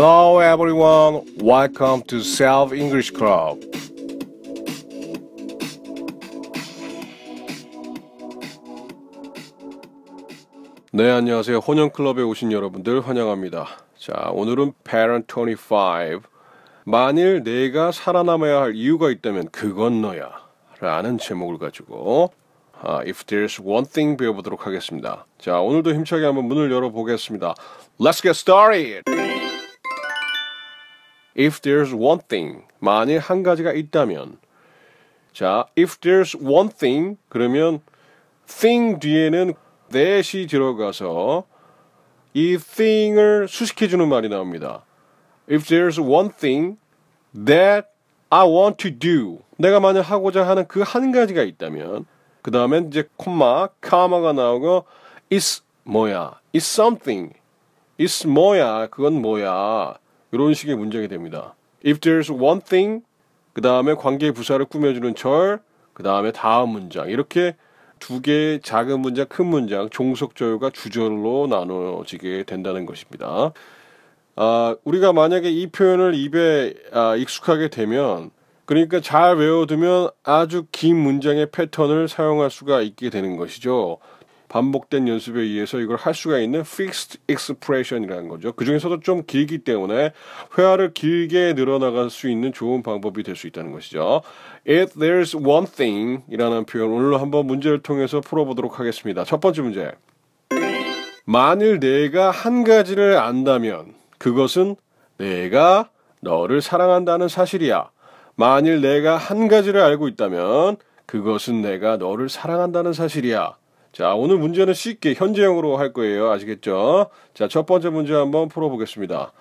Hello everyone. Welcome to Self English Club. 네, 안녕하세요. 혼영 클럽에 오신 여러분들 환영합니다. 자, 오늘은 Parent 25. 만일 내가 살아남아야 할 이유가 있다면 그건 너야. 라는 제목을 가지고 아, If There's One Thing 배워보도록 하겠습니다. 자, 오늘도 힘차게 한번 문을 열어보겠습니다. Let's get started! If there's one thing, 만일 한 가지가 있다면 자, if there's one thing 그러면 thing 뒤에는 that이 들어가서 이 thing을 수식해 주는 말이 나옵니다. If there's one thing that I want to do 내가 만약 하고자 하는 그 한 가지가 있다면 그 다음엔 이제 콤마, 카마가 나오고 is 뭐야, is something, is 뭐야, 그건 뭐야 이런 식의 문장이 됩니다. If there's one thing 그 다음에 관계 부사를 꾸며주는 절, 그 다음에 다음 문장 이렇게 두 개의 작은 문장, 큰 문장, 종속절과 주절로 나눠지게 된다는 것입니다. 아, 우리가 만약에 이 표현을 입에 아, 익숙하게 되면 그러니까 잘 외워두면 아주 긴 문장의 패턴을 사용할 수가 있게 되는 것이죠. 반복된 연습에 의해서 이걸 할 수가 있는 fixed expression이라는 거죠. 그 중에서도 좀 길기 때문에 회화를 길게 늘어나갈 수 있는 좋은 방법이 될 수 있다는 것이죠. If there's one thing 이라는 표현 오늘 한번 문제를 통해서 풀어보도록 하겠습니다. 첫 번째 문제. 만일 내가 한 가지를 안다면 그것은 내가 너를 사랑한다는 사실이야. 만일 내가 한 가지를 알고 있다면 그것은 내가 너를 사랑한다는 사실이야. 자, 오늘 문제는 쉽게 현재형으로 할 거예요. 아시겠죠? 자, 첫 번째 문제 한번 풀어보겠습니다.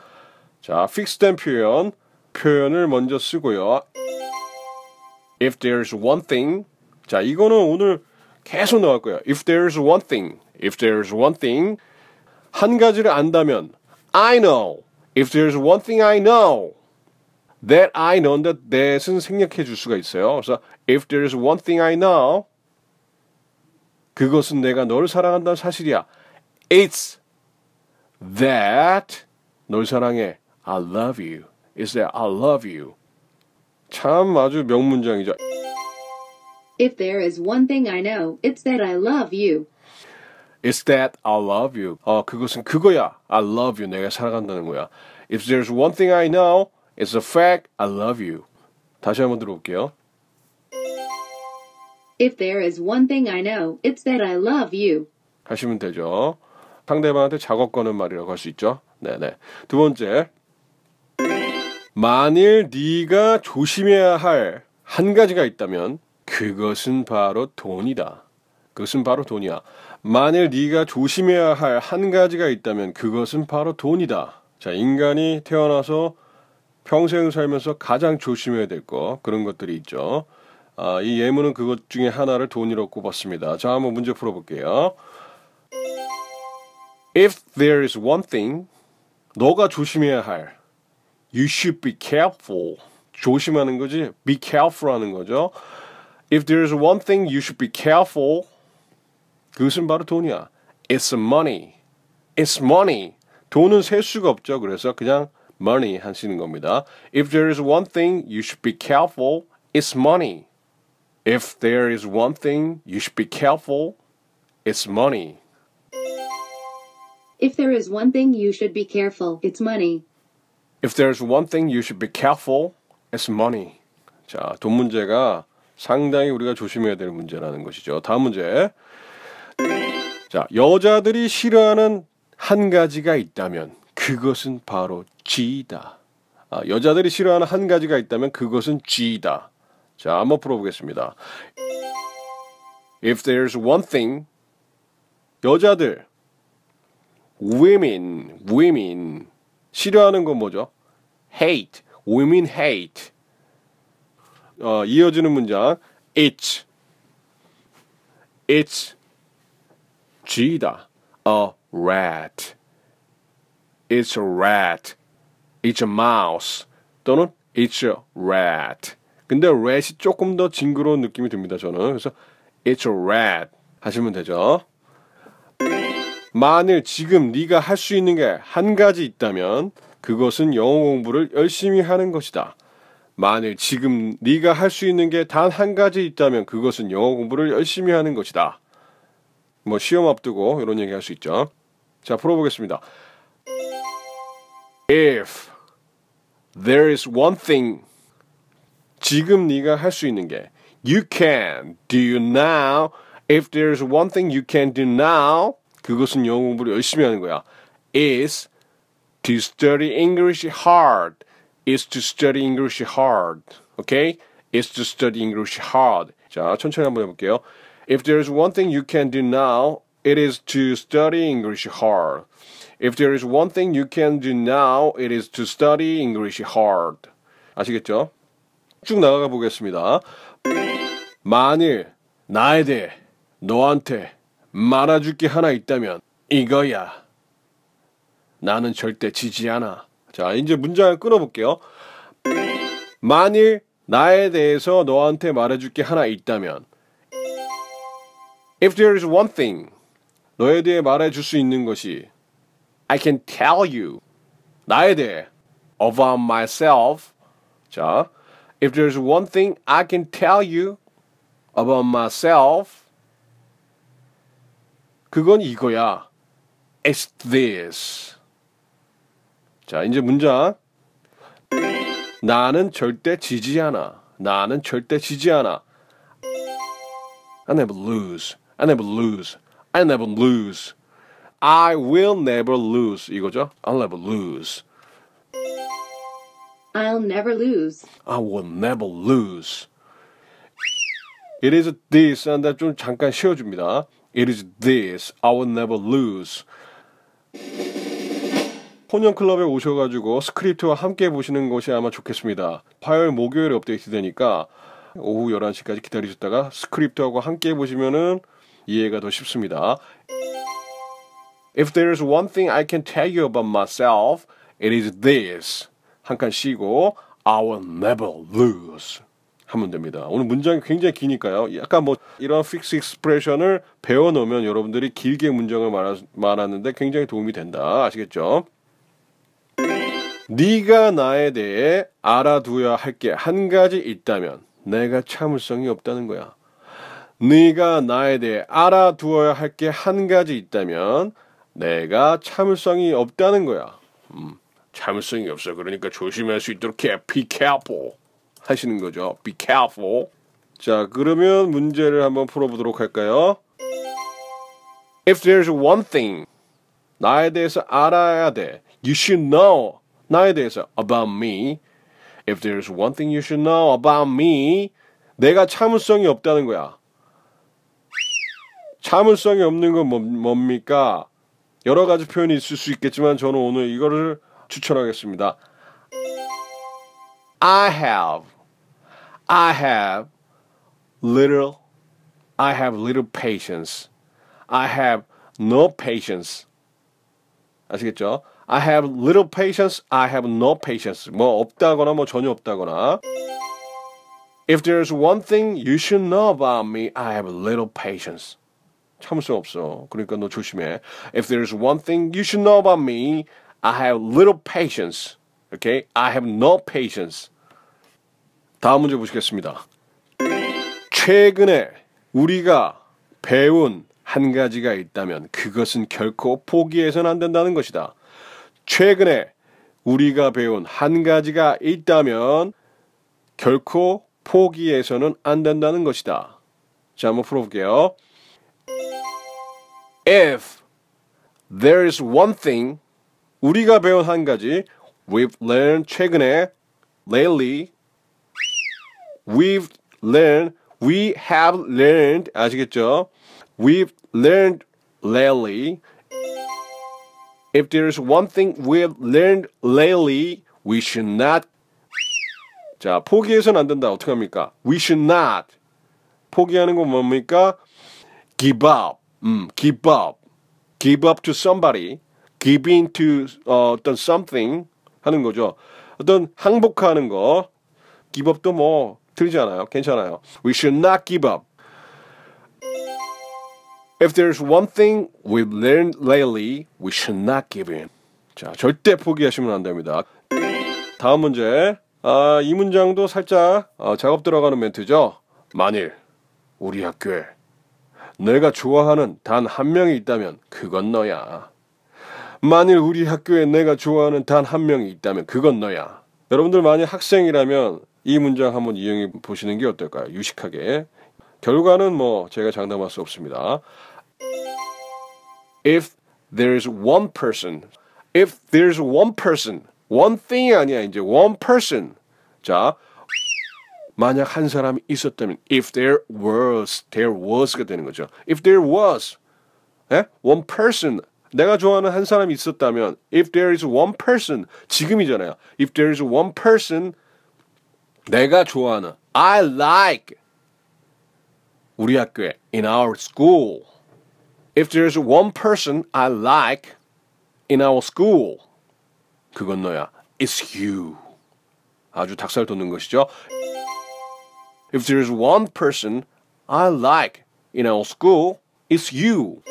자, fixed된 표현, 표현을 먼저 쓰고요. If there's one thing, 자, 이거는 오늘 계속 나올 거예요. If there's one thing, if there's one thing, 한 가지를 안다면, I know. If there's one thing I know, that I know that that은 생략해 줄 수가 있어요. 그래서 if there's one thing I know, 그것은 내가 너를 사랑한다는 사실이야. It's that 널 사랑해. I love you. It's that I love you. 참 아주 명문장이죠. If there is one thing I know, it's that I love you. It's that I love you. 어, 그것은 그거야. I love you. 내가 사랑한다는 거야. If there's one thing I know, it's the fact I love you. 다시 한번 들어볼게요. If there is one thing I know, it's that I love you. 하시면 되죠. 상대방한테 작업 거는 말이라고 할 수 있죠. 네네. 두 번째. 만일 네가 조심해야 할 한 가지가 있다면 그것은 바로 돈이다. 그것은 바로 돈이야. 만일 네가 조심해야 할 한 가지가 있다면 그것은 바로 돈이다. 자, 인간이 태어나서 평생 살면서 가장 조심해야 될 거 그런 것들이 있죠. 아, 이 예문은 그것 중에 하나를 돈이라고 꼽았습니다. 자, 한번 문제 풀어볼게요. If there is one thing, 너가 조심해야 할, you should be careful. 조심하는 거지, be careful 하는 거죠. If there is one thing you should be careful, 그것은 바로 돈이야. It's money. It's money. 돈은 셀 수가 없죠. 그래서 그냥 money 하시는 겁니다. If there is one thing you should be careful, it's money. If there is one thing you should be careful, it's money. If there is one thing you should be careful, it's money. If there's one thing you should be careful, it's money. 자, 돈 문제가 상당히 우리가 조심해야 될 문제라는 것이죠. 다음 문제. 자, 여자들이 싫어하는 한 가지가 있다면 그것은 바로 G다. 아, 여자들이 싫어하는 한 가지가 있다면 그것은 G다. 자, 한번 풀어보겠습니다. If there's one thing, 여자들, women, women, 싫어하는 건 뭐죠? hate, women hate. 어, 이어지는 문장, it's, it's, G다. A rat. It's a rat. It's a mouse. 또는 It's a rat. 근데 rat이 조금 더 징그러운 느낌이 듭니다. 저는 그래서 It's a rat 하시면 되죠. 만일 지금 네가 할 수 있는 게 한 가지 있다면 그것은 영어 공부를 열심히 하는 것이다. 만일 지금 네가 할 수 있는 게 단 한 가지 있다면 그것은 영어 공부를 열심히 하는 것이다. 뭐 시험 앞두고 이런 얘기 할 수 있죠. 자, 풀어보겠습니다. If there is one thing 지금 네가 할 수 있는 게 you can do now if there's one thing you can do now 그것은 영어 공부를 열심히 하는 거야. is to study English hard. is to study English hard. Okay? is to study English hard. 자, 천천히 한번 해볼게요. If there's one thing you can do now, it is to study English hard. If there is one thing you can do now, it is to study English hard. 아시겠죠? 쭉 나가가 보겠습니다. 만일 나에 대해 너한테 말아줄 게 하나 있다면 이거야. 나는 절대 지지 않아. 자, 이제 문장을 끊어볼게요. 만일 나에 대해서 너한테 말해줄 게 하나 있다면 If there is one thing 너에 대해 말해줄 수 있는 것이 I can tell you 나에 대해 about myself 자, if there's one thing I can tell you about myself 그건 이거야. It's this. 자, 이제 문장. 나는 절대 지지 않아. 나는 절대 지지 않아. I never lose. I never lose. I never lose. I will never lose. 이거죠? I'll never lose. I'll never lose. I will never lose. It is this. 한 칸 좀 잠깐 쉬어줍니다. It is this. I will never lose. 혼연 클럽에 오셔가지고 스크립트와 함께 보시는 것이 아마 좋겠습니다. 화요일, 목요일에 업데이트 되니까 오후 11시까지 기다리셨다가 스크립트하고 함께 보시면은 이해가 더 쉽습니다. If there is one thing I can tell you about myself, it is this. 한 칸 쉬고 I will never lose. 하면 됩니다. 오늘 문장이 굉장히 기니까요. 약간 뭐 이런 fixed expression을 배워 놓으면 여러분들이 길게 문장을 말하, 말하는데 굉장히 도움이 된다. 아시겠죠? 네가 나에 대해 알아두어야 할 게 한 가지 있다면 내가 참을성이 없다는 거야. 네가 나에 대해 알아두어야 할 게 한 가지 있다면 내가 참을성이 없다는 거야. 음, 참을성이 없어. 그러니까 조심할 수 있도록 해. Be careful. 하시는 거죠. Be careful. 자, 그러면 문제를 한번 풀어보도록 할까요? If there's one thing 나에 대해서 알아야 돼. You should know 나에 대해서 about me. If there's one thing you should know about me, 내가 참을성이 없다는 거야. 참을성이 없는 건 뭐, 뭡니까? 여러 가지 표현이 있을 수 있겠지만 저는 오늘 이거를 추천하겠습니다. I have, I have little, I have little patience. I have no patience. 아시겠죠? I have little patience. I have no patience. 뭐 없다거나 뭐 전혀 없다거나. If there's one thing you should know about me, I have little patience. 참을 수 없어. 그러니까 너 조심해. If there's one thing you should know about me, I have little patience. Okay? I have no patience. 다음 문제 보시겠습니다. 최근에 우리가 배운 한 가지가 있다면 그것은 결코 포기해서는 안 된다는 것이다. 최근에 우리가 배운 한 가지가 있다면 결코 포기해서는 안 된다는 것이다. 자, 한번 풀어볼게요. If there is one thing 우리가 배운 한 가지 we've learned 최근에 lately we've learned we have learned 아시겠죠? We've learned lately if there's one thing we've learned lately we should not 자, 포기해서는 안 된다. 어떻게 합니까? We should not. 포기하는 건 뭡니까? Give up. 음, give up. Give up to somebody. Give in to 어, 어떤 something 하는 거죠. 어떤 항복하는 거. Give up도 뭐 틀리지 않아요. 괜찮아요. We should not give up. If there's one thing we've learned lately, we should not give in. 자, 절대 포기하시면 안 됩니다. 다음 문제. 아, 이 문장도 살짝 어, 작업 들어가는 멘트죠. 만일 우리 학교에 내가 좋아하는 단 한 명이 있다면 그건 너야. 만일 우리 학교에 내가 좋아하는 단 한 명이 있다면 그건 너야. 여러분들 만약 학생이라면 이 문장 한번 이용해 보시는 게 어떨까요? 유식하게. 결과는 뭐 제가 장담할 수 없습니다. If there's one person, if there's one person, one thing이 아니야 이제 one person. 자, 만약 한 사람이 있었다면 if there was, there was가 되는 거죠. If there was, 예? one person. 내가 좋아하는 한 사람이 있었다면 if there is one person 지금이잖아요. If there is one person 내가 좋아하는 I like 우리 학교에 in our school. If there is one person I like in our school 그건 너야. It's you. 아주 닭살 돋는 것이죠. If there is one person I like in our school, it's you.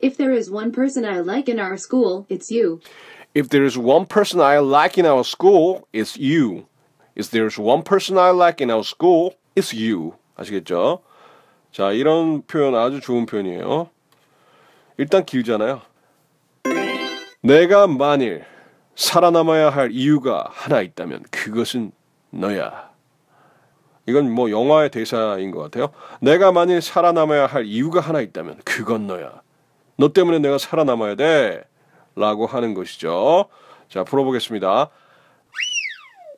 If there is one person I like in our school, it's you. If there is one person I like in our school, it's you. If there's one person I like in our school, it's you. 아시겠죠? 자, 이런 표현 아주 좋은 표현이에요. 일단 길잖아요. 내가 만일 살아남아야 할 이유가 하나 있다면 그것은 너야. 이건 뭐 영화의 대사인 것 같아요. 내가 만일 살아남아야 할 이유가 하나 있다면 그건 너야. 너 때문에 내가 살아남아야 돼. 라고 하는 것이죠. 자, 풀어보겠습니다.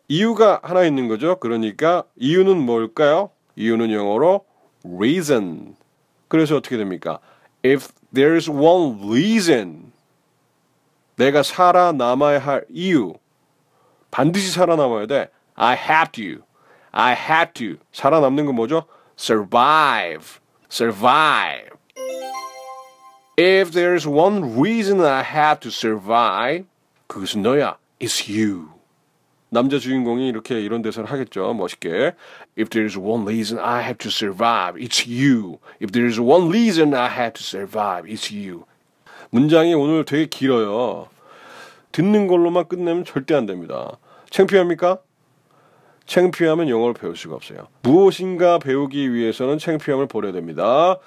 이유가 하나 있는 거죠. 그러니까 이유는 뭘까요? 이유는 영어로 reason. 그래서 어떻게 됩니까? If there's one reason 내가 살아남아야 할 이유 반드시 살아남아야 돼. I have to. I have to. 살아남는 건 뭐죠? survive. survive. If there's one reason I have to survive, 그것은 너야. It's you. 남자 주인공이 이렇게 이런 대사를 하겠죠. 멋있게. If there's one reason I have to survive, it's you. If there's one reason I have to survive, it's you. 문장이 오늘 되게 길어요. 듣는 걸로만 끝내면 절대 안 됩니다. 창피합니까? 창피하면 영어를 배울 수가 없어요. 무엇인가 배우기 위해서는 창피함을 버려야 됩니다.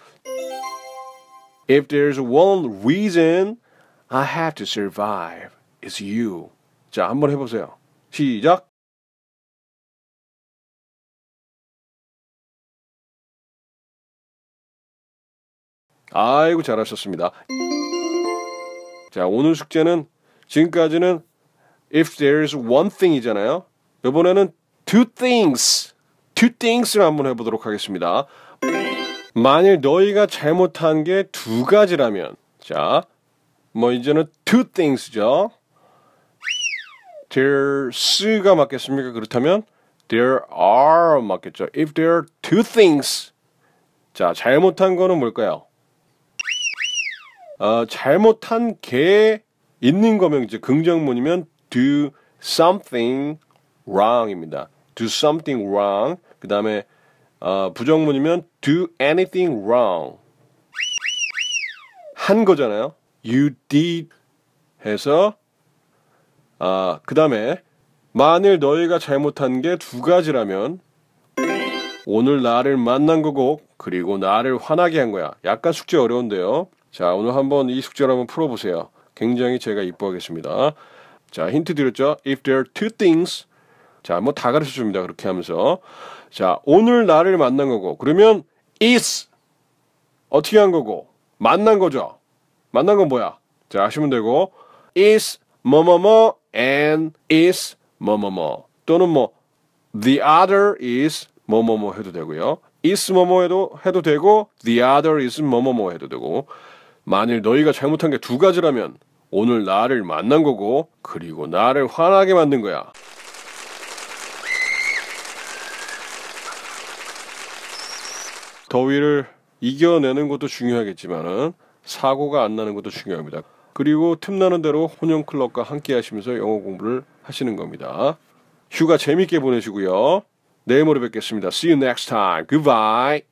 If there's one reason I have to survive, it's you. 자, 한번 해보세요. 시작. 아이고 잘하셨습니다. 자, 오늘 숙제는 지금까지는 if there's one thing이잖아요. 이번에는 two things, two things를 한번 해보도록 하겠습니다. 만일 너희가 잘못한 게 두 가지라면, 자, 뭐 이제는 two things죠. There's,가 맞겠습니까? 그렇다면 there are 맞겠죠. If there are two things, 자, 잘못한 거는 뭘까요? 어, 잘못한 게 있는 거면 이제 긍정문이면 do something wrong입니다. do something wrong. 그 다음에 어, 부정문이면 do anything wrong. 한 거잖아요. You did 해서 아, 그 다음에 만일 너희가 잘못한 게 두 가지라면 오늘 나를 만난 거고 그리고 나를 화나게 한 거야. 약간 숙제 어려운데요. 자, 오늘 한번 이 숙제를 한번 풀어보세요. 굉장히 제가 이뻐하겠습니다. 자, 힌트 드렸죠? If there are two things. 자, 뭐 다 가르쳐 줍니다. 그렇게 하면서. 자, 오늘 나를 만난 거고. 그러면 is. 어떻게 한 거고? 만난 거죠? 만난 건 뭐야? 자, 하시면 되고. is 뭐뭐뭐 and is 뭐뭐뭐. 또는 뭐 the other is 뭐뭐뭐 해도 되고요. is 뭐뭐 해도 해도 되고 the other is 뭐뭐뭐 해도 되고 만일 너희가 잘못한 게 두 가지라면 오늘 나를 만난 거고 그리고 나를 화나게 만든 거야. 더위를 이겨내는 것도 중요하겠지만은 사고가 안 나는 것도 중요합니다. 그리고 틈나는 대로 혼영 클럽과 함께 하시면서 영어 공부를 하시는 겁니다. 휴가 재밌게 보내시고요. 내일 모레 뵙겠습니다. See you next time. Goodbye.